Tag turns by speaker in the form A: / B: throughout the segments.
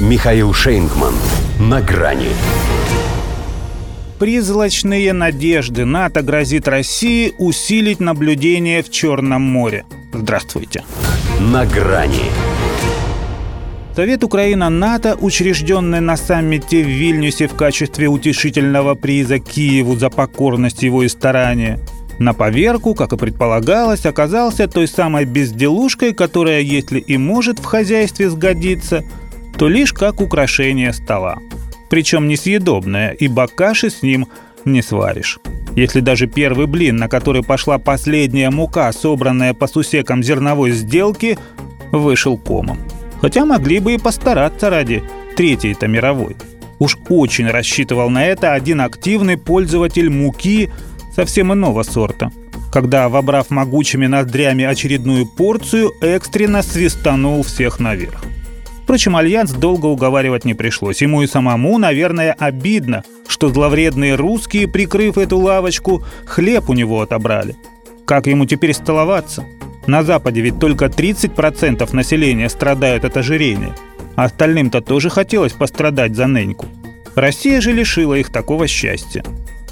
A: Михаил Шейнгман. На грани.
B: Призрачные надежды НАТО грозит России усилить наблюдение в Черном море. Здравствуйте.
A: На грани.
B: Совет Украина-НАТО, учрежденный на саммите в Вильнюсе в качестве утешительного приза Киеву за покорность его и старания, на поверку, как и предполагалось, оказался той самой безделушкой, которая, если и может в хозяйстве сгодиться, то лишь как украшение стола. Причем несъедобное, ибо каши с ним не сваришь. Если даже первый блин, на который пошла последняя мука, собранная по сусекам зерновой сделки, вышел комом. Хотя могли бы и постараться ради третьей-то мировой. Уж очень рассчитывал на это один активный пользователь муки совсем иного сорта, когда, вобрав могучими ноздрями очередную порцию, экстренно свистанул всех наверх. Впрочем, Альянс долго уговаривать не пришлось. Ему и самому, наверное, обидно, что зловредные русские, прикрыв эту лавочку, хлеб у него отобрали. Как ему теперь столоваться? На Западе ведь только 30% населения страдают от ожирения. А остальным-то тоже хотелось пострадать за Неньку. Россия же лишила их такого счастья.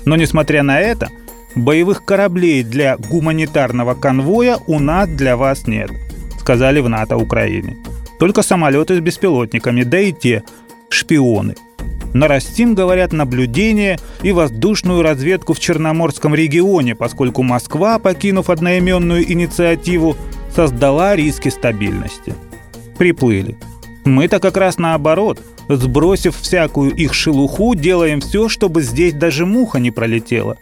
B: Но несмотря на это, боевых кораблей для гуманитарного конвоя у нас для вас нет, сказали в НАТО Украине. Только самолеты с беспилотниками, да и те шпионы. Нарастим, говорят, наблюдение и воздушную разведку в Черноморском регионе, поскольку Москва, покинув одноименную инициативу, создала риски стабильности. Приплыли. Мы-то как раз наоборот, сбросив всякую их шелуху, делаем все, чтобы здесь даже муха не пролетела.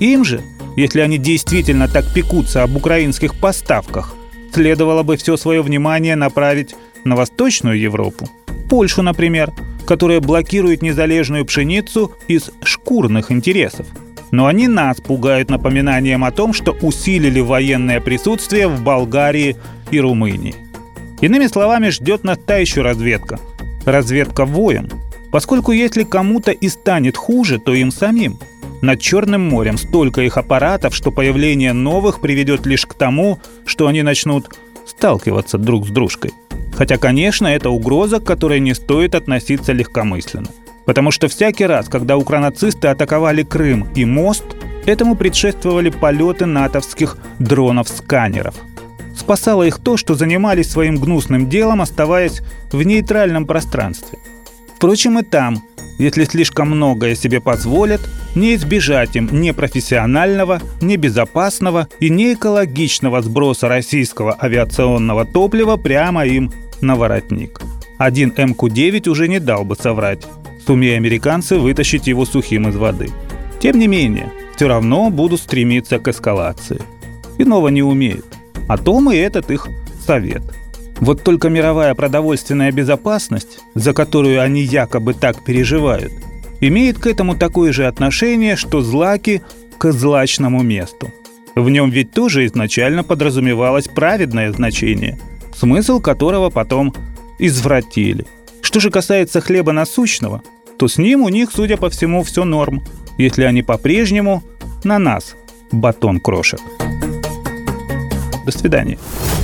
B: Им же, если они действительно так пекутся об украинских поставках – следовало бы все свое внимание направить на Восточную Европу. Польшу, например, которая блокирует незалежную пшеницу из шкурных интересов. Но они нас пугают напоминанием о том, что усилили военное присутствие в Болгарии и Румынии. Иными словами, ждет нас та еще разведка. Разведка воем. Поскольку если кому-то и станет хуже, то им самим – над Черным морем столько их аппаратов, что появление новых приведет лишь к тому, что они начнут сталкиваться друг с дружкой. Хотя, конечно, это угроза, к которой не стоит относиться легкомысленно. Потому что всякий раз, когда укранацисты атаковали Крым и мост, этому предшествовали полеты натовских дронов-сканеров. Спасало их то, что занимались своим гнусным делом, оставаясь в нейтральном пространстве. Впрочем, и там – если слишком многое себе позволят, не избежать им непрофессионального, небезопасного и неэкологичного сброса российского авиационного топлива прямо им на воротник. Один МК-9 уже не дал бы соврать, сумея американцы вытащить его сухим из воды. Тем не менее, все равно будут стремиться к эскалации. Иного не умеют. А том и этот их совет – вот только мировая продовольственная безопасность, за которую они якобы так переживают, имеет к этому такое же отношение, что злаки к злачному месту. В нем ведь тоже изначально подразумевалось праведное значение, смысл которого потом извратили. Что же касается хлеба насущного, то с ним у них, судя по всему, все норм, если они по-прежнему на нас батон крошат. До свидания.